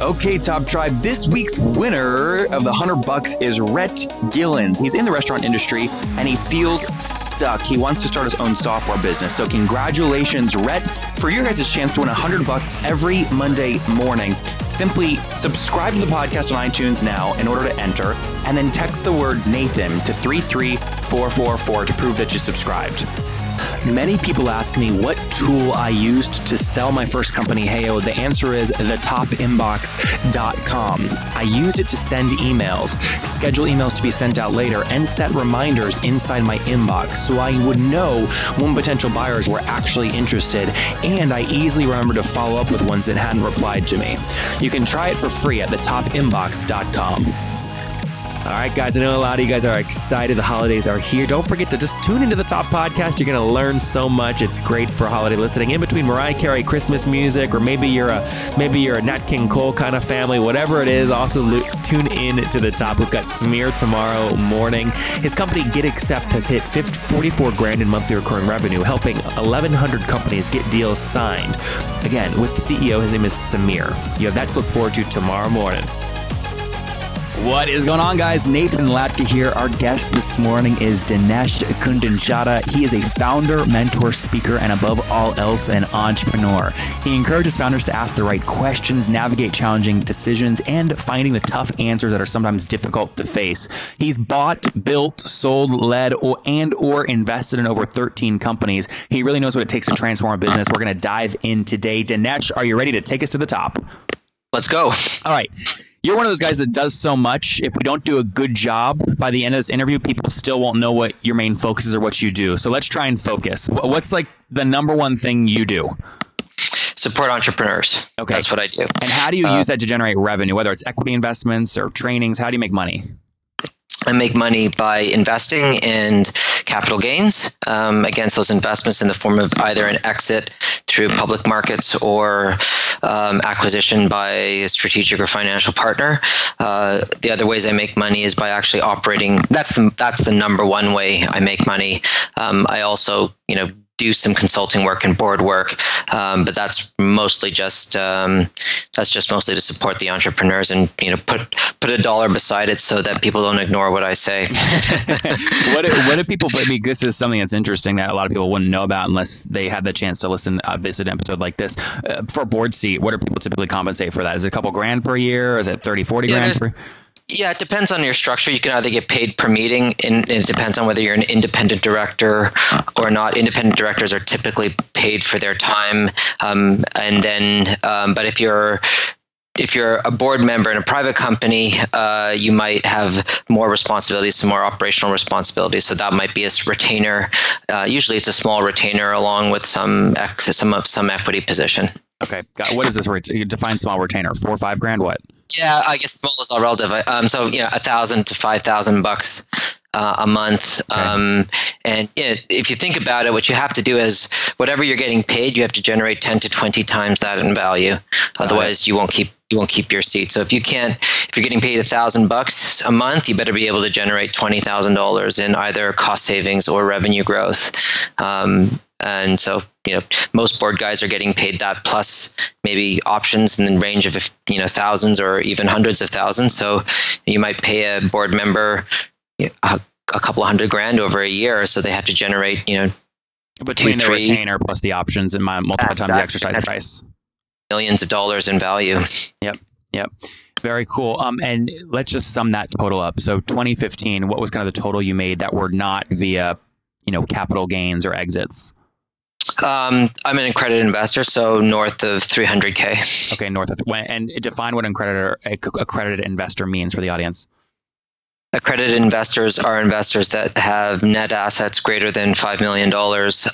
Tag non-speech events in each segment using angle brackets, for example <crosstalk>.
Okay, Top Tribe, this week's winner of the 100 bucks is Rhett Gillens. He's in the restaurant industry and he feels stuck. He wants to start his own software business. So, congratulations, Rhett, for your guys' chance to win 100 bucks every Monday morning. Simply subscribe to the podcast on iTunes now in order to enter, and then text the word Nathan to 33444 to prove that you subscribed. Many people ask me what tool I used to sell my first company, Heyo. Oh, the answer is thetopinbox.com. I used it to send emails, schedule emails to be sent out later, and set reminders inside my inbox so I would know when potential buyers were actually interested, and I easily remember to follow up with ones that hadn't replied to me. You can try it for free at thetopinbox.com. All right, guys, I know a lot of you guys are excited. The holidays are here. Don't forget to just tune into the top podcast. You're going to learn so much. It's great for holiday listening. In between Mariah Carey Christmas music, or maybe you're a maybe you're a Nat King Cole kind of family, whatever it is. Also, lo- tune in to the top. We've got Samir tomorrow morning. His company Get Accept has hit 50, 44 grand in monthly recurring revenue, helping 1,100 companies get deals signed. Again, with the CEO, his name is Samir. You have that to look forward to tomorrow morning. What is going on, guys? Nathan Latka here. Our guest this morning is Dinesh Kandanchatha. He is a founder, mentor, speaker, and above all else, an entrepreneur. He encourages founders to ask the right questions, navigate challenging decisions, and finding the tough answers that are sometimes difficult to face. He's bought, built, sold, led, or, and or invested in over 13 companies. He really knows what it takes to transform a business. We're going to dive in today. Dinesh, are you ready to take us to the top? Let's go. All right. You're one of those guys that does so much. If we don't do a good job by the end of this interview, people still won't know what your main focus is or what you do. So let's try and focus. What's like the number one thing you do? Support entrepreneurs. Okay. That's what I do. And how do you uh, use that to generate revenue, whether it's equity investments or trainings? How do you make money? I make money by investing in capital gains um, against those investments in the form of either an exit through public markets or um, acquisition by a strategic or financial partner. Uh, the other ways I make money is by actually operating. That's the that's the number one way I make money. Um, I also, you know, do some consulting work and board work, um, but that's mostly just um, that's just mostly to support the entrepreneurs and you know put put a dollar beside it so that people don't ignore what I say. <laughs> what do, what do people? I mean, this is something that's interesting that a lot of people wouldn't know about unless they had the chance to listen, uh, visit an episode like this. Uh, for board seat, what do people typically compensate for that? Is it a couple grand per year? Is it 30, 40 Yeah, grand there's- per? Yeah, it depends on your structure. You can either get paid per meeting, and it depends on whether you're an independent director or not. Independent directors are typically paid for their time, um, and then, um, but if you're if you're a board member in a private company, uh, you might have more responsibilities, some more operational responsibilities. So that might be a retainer. Uh, usually, it's a small retainer along with some ex- some of some equity position. Okay, got, what is this? ret- You define small retainer, four or five grand. What? Yeah, I guess small is all relative. Um, so you know, a thousand to five thousand bucks uh, a month. Okay. Um, and you know, if you think about it, what you have to do is whatever you're getting paid, you have to generate ten to twenty times that in value. Otherwise, you won't keep you won't keep your seat. So if you can't, if you're getting paid a thousand bucks a month, you better be able to generate twenty thousand dollars in either cost savings or revenue growth. Um, and so, you know, most board guys are getting paid that plus maybe options in the range of, you know, thousands or even hundreds of thousands. So you might pay a board member you know, a, a couple of hundred grand over a year. So they have to generate, you know, Between the three- retainer plus the options and my multiple times the exercise price. millions of dollars in value. Yep yep. Very cool. Um, and let's just sum that total up. So 2015, what was kind of the total you made that were not via, you know, capital gains or exits? Um, I'm an accredited investor, so north of 300K. Okay, north of and define what accredited accredited investor means for the audience. Accredited investors are investors that have net assets greater than $5 million,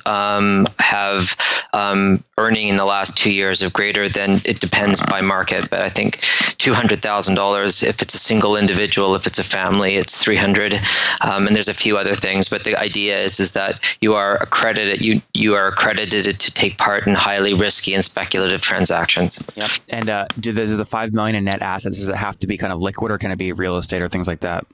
um, have um, earning in the last two years of greater than, it depends by market, but I think $200,000 if it's a single individual, if it's a family, it's 300 um, and there's a few other things, but the idea is, is that you are accredited, you, you are accredited to take part in highly risky and speculative transactions. Yep. And uh, do does the 5 million in net assets, does it have to be kind of liquid or can it be real estate or things like that?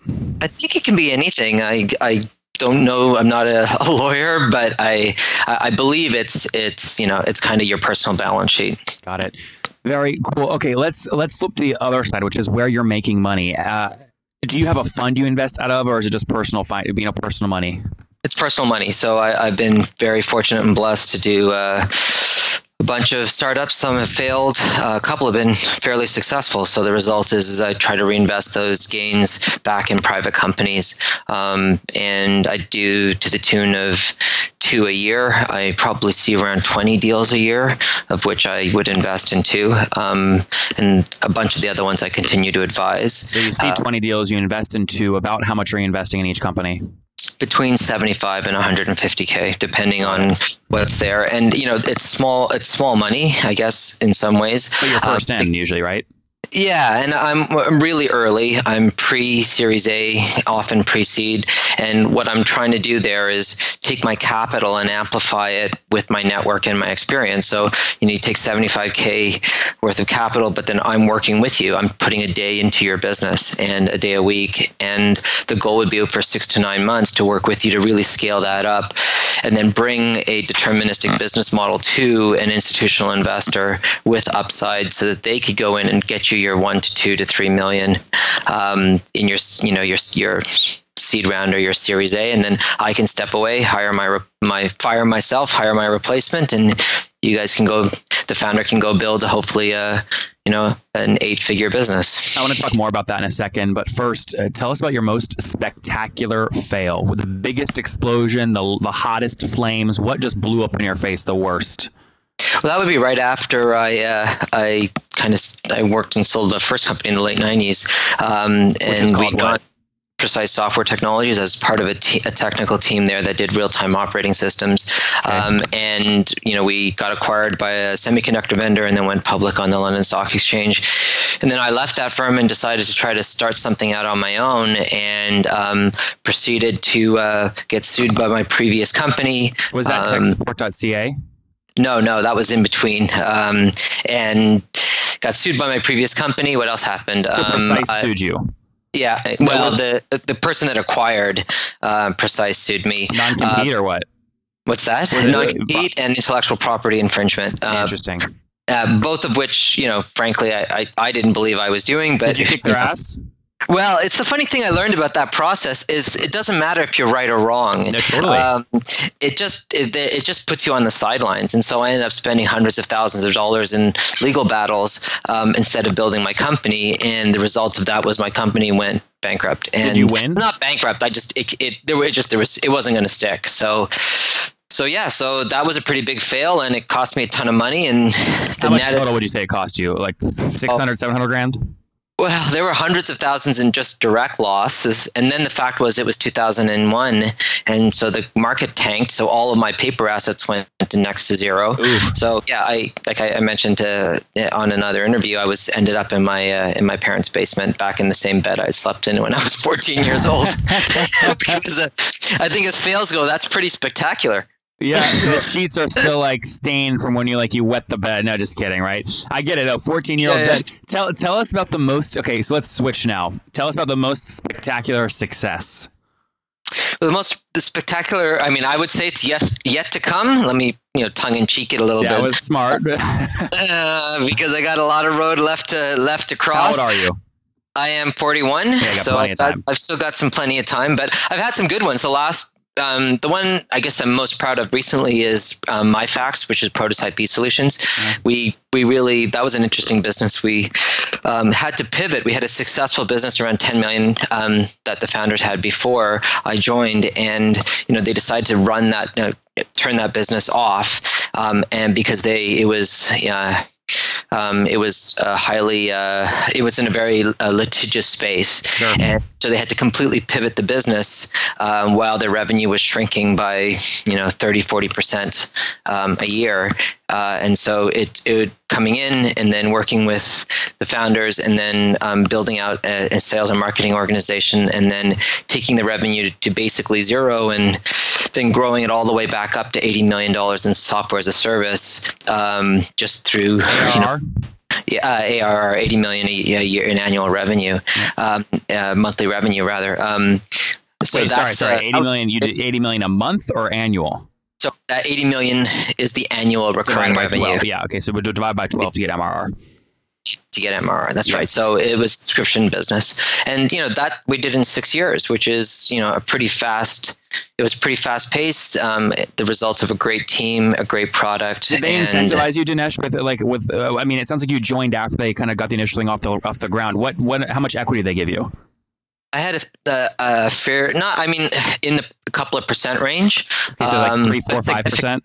I think it can be anything. I, I don't know. I'm not a, <laughs> a lawyer, but I I believe it's it's you know it's kind of your personal balance sheet. Got it. Very cool. Okay, let's let's flip to the other side, which is where you're making money. Uh, do you have a fund you invest out of, or is it just personal fi- you know personal money? It's personal money. So I, have been very fortunate and blessed to do. Uh, a bunch of startups. Some have failed. Uh, a couple have been fairly successful. So the result is, is I try to reinvest those gains back in private companies, um, and I do to the tune of two a year. I probably see around 20 deals a year, of which I would invest in two, um, and a bunch of the other ones I continue to advise. So you see uh, 20 deals, you invest in two. About how much are you investing in each company? Between 75 and 150k depending on what's there. And you know it's small it's small money i guess in some ways. But you're first uh, in usually right yeah, and I'm really early. I'm pre Series A, often pre seed. And what I'm trying to do there is take my capital and amplify it with my network and my experience. So, you know, you take 75K worth of capital, but then I'm working with you. I'm putting a day into your business and a day a week. And the goal would be for six to nine months to work with you to really scale that up and then bring a deterministic business model to an institutional investor with upside so that they could go in and get you your one to two to three million um, in your you know your your seed round or your Series A, and then I can step away, hire my my fire myself, hire my replacement, and you guys can go. The founder can go build hopefully a you know an eight figure business. I want to talk more about that in a second, but first, uh, tell us about your most spectacular fail, with the biggest explosion, the the hottest flames. What just blew up in your face the worst? Well, that would be right after I uh, I kind of I worked and sold the first company in the late '90s, um, and we got precise software technologies as part of a, technical team there that did real-time operating systems. Okay. um, and you know we got acquired by a semiconductor vendor and then went public on the london stock exchange. And then i left that firm and decided to try to start something out on my own and um, proceeded to uh, get sued by my previous company. Was that um, techsupport.ca no, no, that was in between, um, and got sued by my previous company. What else happened? So um, Precise I, sued you. Yeah, well, the the person that acquired uh, Precise sued me. Non-compete uh, or what? What's that? Non-compete and intellectual property infringement. Uh, Interesting. Uh, both of which, you know, frankly, I, I, I, didn't believe I was doing. But did you kick their <laughs> ass? Well, it's the funny thing I learned about that process is it doesn't matter if you're right or wrong. No, totally. Um, it just it, it just puts you on the sidelines, and so I ended up spending hundreds of thousands of dollars in legal battles um, instead of building my company. And the result of that was my company went bankrupt. And Did you win? Not bankrupt. I just it, it there were just there was it wasn't going to stick. So so yeah, so that was a pretty big fail, and it cost me a ton of money. And how much total would you say it cost you? Like 600, oh, 700 grand? Well, there were hundreds of thousands in just direct losses, and then the fact was it was 2001, and so the market tanked. So all of my paper assets went to next to zero. Ooh. So yeah, I like I mentioned to, on another interview, I was ended up in my uh, in my parents' basement, back in the same bed I slept in when I was 14 years old. <laughs> <laughs> because uh, I think as fails go, that's pretty spectacular. Yeah, <laughs> the sheets are still like stained from when you like you wet the bed. No, just kidding, right? I get it. A 14 year old bed. Tell tell us about the most. Okay, so let's switch now. Tell us about the most spectacular success. Well, the most the spectacular. I mean, I would say it's yes yet to come. Let me you know tongue in cheek it a little yeah, bit. That was smart. <laughs> uh, because I got a lot of road left to left to cross. How old are you? I am 41, yeah, so I've, got, I've still got some plenty of time, but I've had some good ones. The last um, the one I guess I'm most proud of recently is um, MyFax, which is Protus IP Solutions. Mm-hmm. We we really that was an interesting business. We um, had to pivot. We had a successful business around 10 million um, that the founders had before I joined, and you know they decided to run that, you know, turn that business off, um, and because they it was. Uh, um, it was uh, highly uh, it was in a very uh, litigious space, Sure. and so they had to completely pivot the business um, while their revenue was shrinking by you know 30 40 percent um, a year. Uh, and so it, it coming in and then working with the founders and then um, building out a, a sales and marketing organization and then taking the revenue to basically zero and then growing it all the way back up to $80 million in software as a service um, just through you know, yeah, uh, ARR, 80 million a year in annual revenue, um, uh, monthly revenue rather. Um, so Wait, sorry, that's, sorry. uh, 80 million. You did 80 million a month or annual? So that 80 million is the annual recurring revenue 12. Yeah. Okay. So we divide by 12 to get MRR. To get MRR. That's Yeah. right. So it was subscription business, and you know that we did in six years, which is you know a pretty fast. It was pretty fast paced. Um, the result of a great team, a great product. Did they and- incentivize you, Dinesh? With like with? Uh, I mean, it sounds like you joined after they kind of got the initial thing off the off the ground. What what? How much equity did they give you? I had a, a, a fair, not I mean, in the a couple of percent range. Okay, so like Um, three, four, five percent.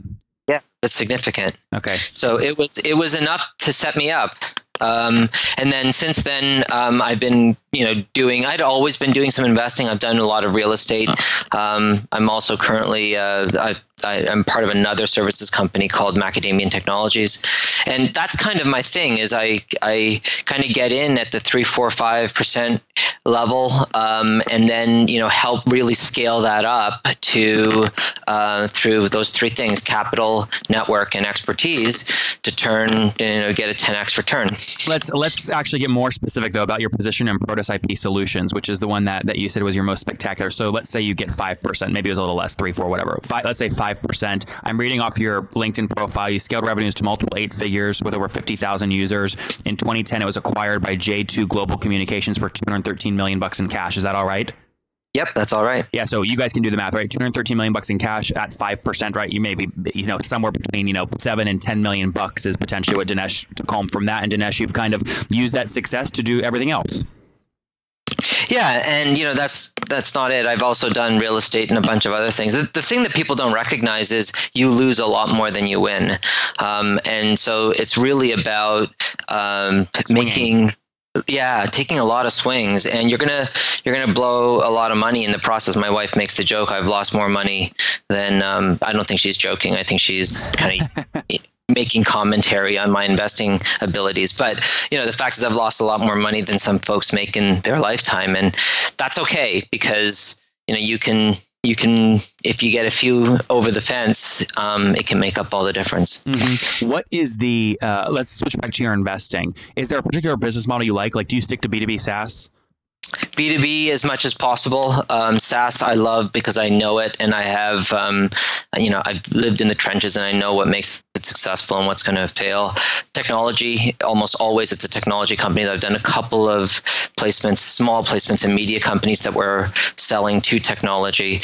Yeah, that's significant. Okay. So it was it was enough to set me up. Um, and then since then, um, I've been you know doing. I'd always been doing some investing. I've done a lot of real estate. Um, I'm also currently uh, I, I, I'm part of another services company called Macadamian Technologies, and that's kind of my thing. Is I I kind of get in at the three, four, five percent level, um, and then you know help really scale that up to uh, through those three things: capital, network, and expertise to turn you know get a 10x return. Let's let's actually get more specific though about your position in Protus IP Solutions, which is the one that, that you said was your most spectacular. So let's say you get five percent, maybe it was a little less, three, four, whatever. Five, let's say five percent. I'm reading off your LinkedIn profile. You scaled revenues to multiple eight figures with over fifty thousand users. In 2010, it was acquired by J2 Global Communications for 213 million bucks in cash. Is that all right? Yep, that's all right. Yeah, so you guys can do the math, right? 213 million bucks in cash at 5%, right? You may be, you know, somewhere between, you know, 7 and 10 million bucks is potentially what Dinesh took home from that. And Dinesh, you've kind of used that success to do everything else. Yeah, and you know that's that's not it. I've also done real estate and a bunch of other things. The, the thing that people don't recognize is you lose a lot more than you win, um, and so it's really about um, making. Yeah, taking a lot of swings, and you're gonna you're gonna blow a lot of money in the process. My wife makes the joke, "I've lost more money than." Um, I don't think she's joking. I think she's <laughs> kind of making commentary on my investing abilities. But you know, the fact is, I've lost a lot more money than some folks make in their lifetime, and that's okay because you know you can you can if you get a few over the fence, um, it can make up all the difference. What is the, uh, let's switch back to your investing. Is there a particular business model you like? Like, do you stick to B2B SaaS? B2B as much as possible. Um, SaaS I love because I know it and I have, um, you know, I've lived in the trenches and I know what makes successful and what's going to fail. Technology, almost always it's a technology company that I've done a couple of placements, small placements in media companies that were selling to technology.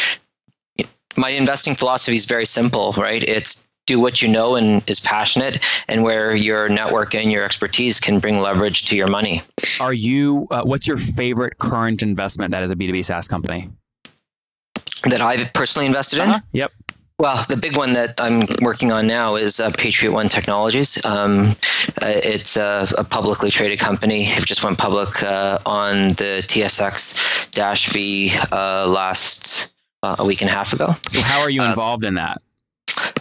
My investing philosophy is very simple, right? It's do what you know and is passionate and where your network and your expertise can bring leverage to your money. Are you, uh, what's your favorite current investment that is a B2B SaaS company? That I've personally invested in. Uh-huh. Yep. Well, the big one that I'm working on now is uh, Patriot One Technologies. Um, uh, it's a, a publicly traded company. It just went public uh, on the TSX V uh, last uh, a week and a half ago. So, how are you Uh, involved in that?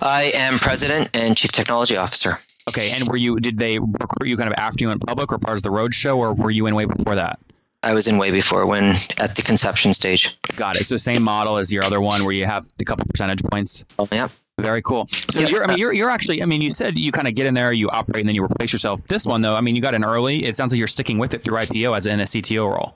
I am president and chief technology officer. Okay. And were you, did they recruit you kind of after you went public or part of the roadshow, or were you in way before that? I was in way before when at the conception stage. Got it. So, same model as your other one where you have a couple percentage points. Oh, yeah. Very cool. So Yeah. you're, I mean, you're, you're actually, I mean, you said you kind of get in there, you operate, and then you replace yourself. This one, though, I mean, you got in early. It sounds like you're sticking with it through IPO as in a CTO role.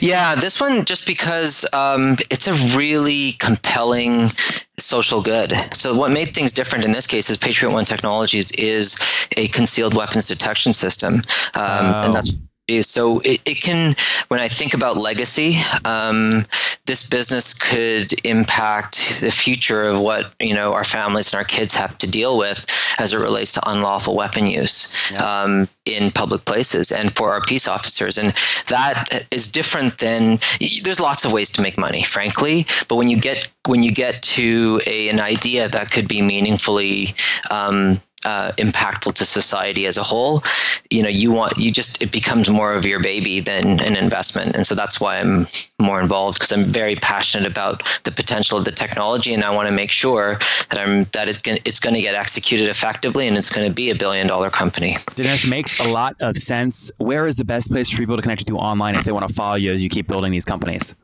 Yeah, this one just because um, it's a really compelling social good. So what made things different in this case is Patriot One Technologies is a concealed weapons detection system, um, Oh. and that's so it, it can when i think about legacy um, this business could impact the future of what you know our families and our kids have to deal with as it relates to unlawful weapon use um, in public places and for our peace officers. And that is different than there's lots of ways to make money frankly but when you get when you get to a, an idea that could be meaningfully um, uh, impactful to society as a whole, you know, you want you just it becomes more of your baby than an investment, and so that's why I'm more involved because I'm very passionate about the potential of the technology, and I want to make sure that I'm that it can, it's going to get executed effectively, and it's going to be a billion dollar company. Dinesh makes a lot of sense. Where is the best place for people to connect with you online if they want to follow you as you keep building these companies?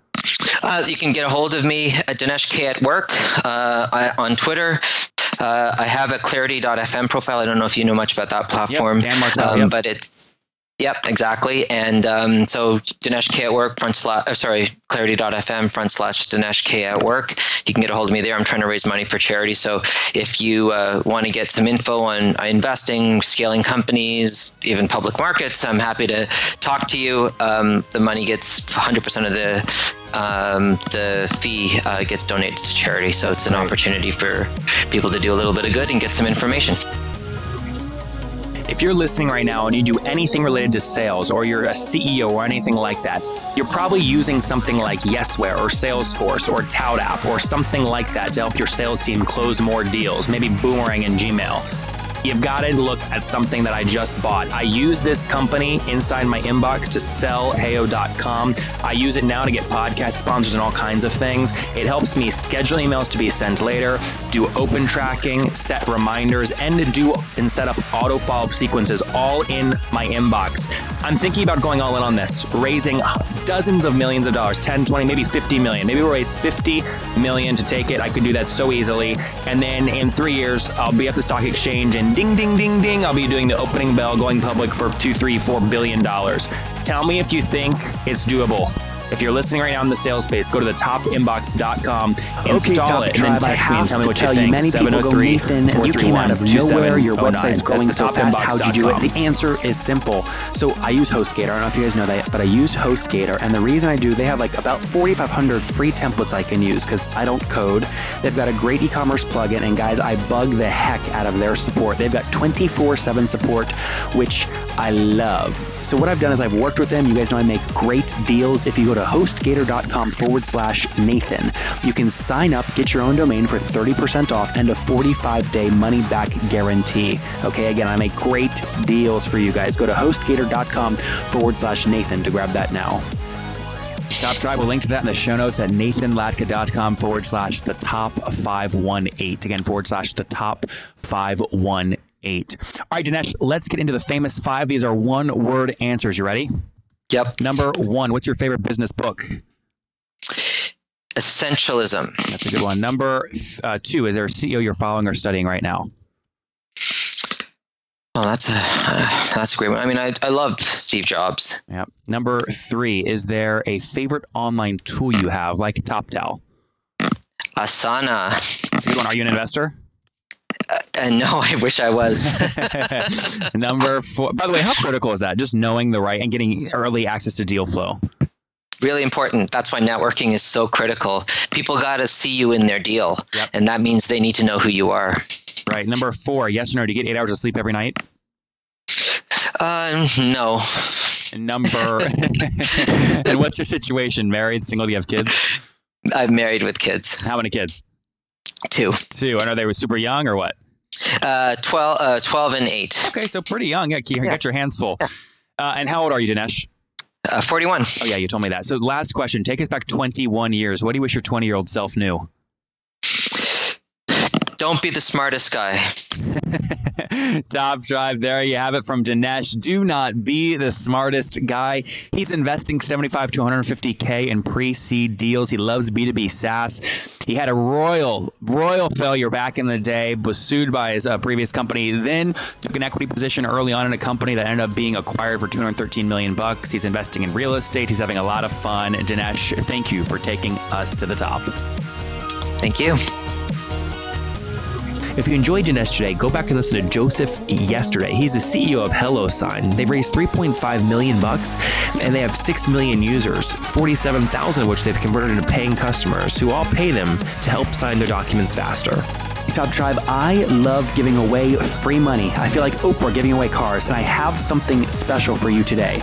Uh, you can get a hold of me at Dinesh K at work uh, I, on Twitter. Uh, I have a clarity.fm profile. I don't know if you know much about that platform, yep, Dan um, yep. but it's Yep, exactly. And um, so Dinesh K at work, front slash, uh, sorry, clarity.fm, front slash Dinesh K at work. You can get a hold of me there. I'm trying to raise money for charity. So if you uh, want to get some info on uh, investing, scaling companies, even public markets, I'm happy to talk to you. Um, the money gets 100% of the um, the fee uh, gets donated to charity. So it's an opportunity for people to do a little bit of good and get some information. If you're listening right now and you do anything related to sales or you're a CEO or anything like that, you're probably using something like Yesware or Salesforce or ToutApp or something like that to help your sales team close more deals, maybe Boomerang and Gmail you've got to look at something that I just bought. I use this company inside my inbox to sell heyo.com. I use it now to get podcast sponsors and all kinds of things. It helps me schedule emails to be sent later, do open tracking, set reminders, and to do and set up auto follow up sequences all in my inbox. I'm thinking about going all in on this, raising dozens of millions of dollars 10, 20, maybe 50 million. Maybe we'll raise 50 million to take it. I could do that so easily. And then in three years, I'll be at the stock exchange and ding, ding, ding, ding, I'll be doing the opening bell going public for two, three, four billion dollars. Tell me if you think it's doable. If you're listening right now in the sales space, go to the topinbox.com, install okay, it, and then text me and tell me what you think. You, many people go, Nathan, oh you came out of nowhere. Your oh website's growing so fast. How'd you do it? The answer is simple. So I use HostGator. I don't know if you guys know that, but I use HostGator, and the reason I do, they have like about 4,500 free templates I can use because I don't code. They've got a great e-commerce plugin, and guys, I bug the heck out of their support. They've got 24/7 support, which I love. So what I've done is I've worked with them. You guys know I make great deals. If you go to hostgator.com forward slash Nathan, you can sign up, get your own domain for 30% off and a 45 day money back guarantee. Okay, again, I make great deals for you guys. Go to hostgator.com forward slash Nathan to grab that now. Top Tribe, we'll link to that in the show notes at nathanlatka.com forward slash the top 518. Again, forward slash the top 518 eight. All right, Dinesh, let's get into the famous five. These are one word answers. You ready? Yep. Number one, what's your favorite business book? Essentialism. That's a good one. Number uh, two, is there a CEO you're following or studying right now? Oh, that's a uh, that's a great one. I mean, I, I love Steve Jobs. Yep. Number three, is there a favorite online tool you have, like TopTal? Asana. That's a good one. Are you an investor? Uh, and no, <laughs> I wish I was. <laughs> Number four. By the way, how critical is that? Just knowing the right and getting early access to deal flow. Really important. That's why networking is so critical. People got to see you in their deal, yep. and that means they need to know who you are. Right. Number four. Yes or no? Do you get eight hours of sleep every night? Uh, no. Number. <laughs> and what's your situation? Married, single? Do you have kids? I'm married with kids. How many kids? Two. Two. And are they were super young or what? Uh, 12, uh, 12 and 8. Okay, so pretty young. Yeah, you got your hands full. Yeah. Uh, and how old are you, Dinesh? Uh, 41. Oh, yeah, you told me that. So, last question. Take us back 21 years. What do you wish your 20 year old self knew? Don't be the smartest guy. <laughs> Top Tribe. there you have it from Dinesh. Do not be the smartest guy. He's investing 75 to 150K in pre seed deals. He loves B2B SaaS. He had a royal, royal failure back in the day, was sued by his uh, previous company, then took an equity position early on in a company that ended up being acquired for 213 million bucks. He's investing in real estate. He's having a lot of fun. Dinesh, thank you for taking us to the top. Thank you. If you enjoyed Dinesh today, go back and listen to Joseph yesterday. He's the CEO of HelloSign. They've raised 3.5 million bucks and they have 6 million users, 47,000 of which they've converted into paying customers who all pay them to help sign their documents faster. Top Tribe, I love giving away free money. I feel like Oprah giving away cars, and I have something special for you today.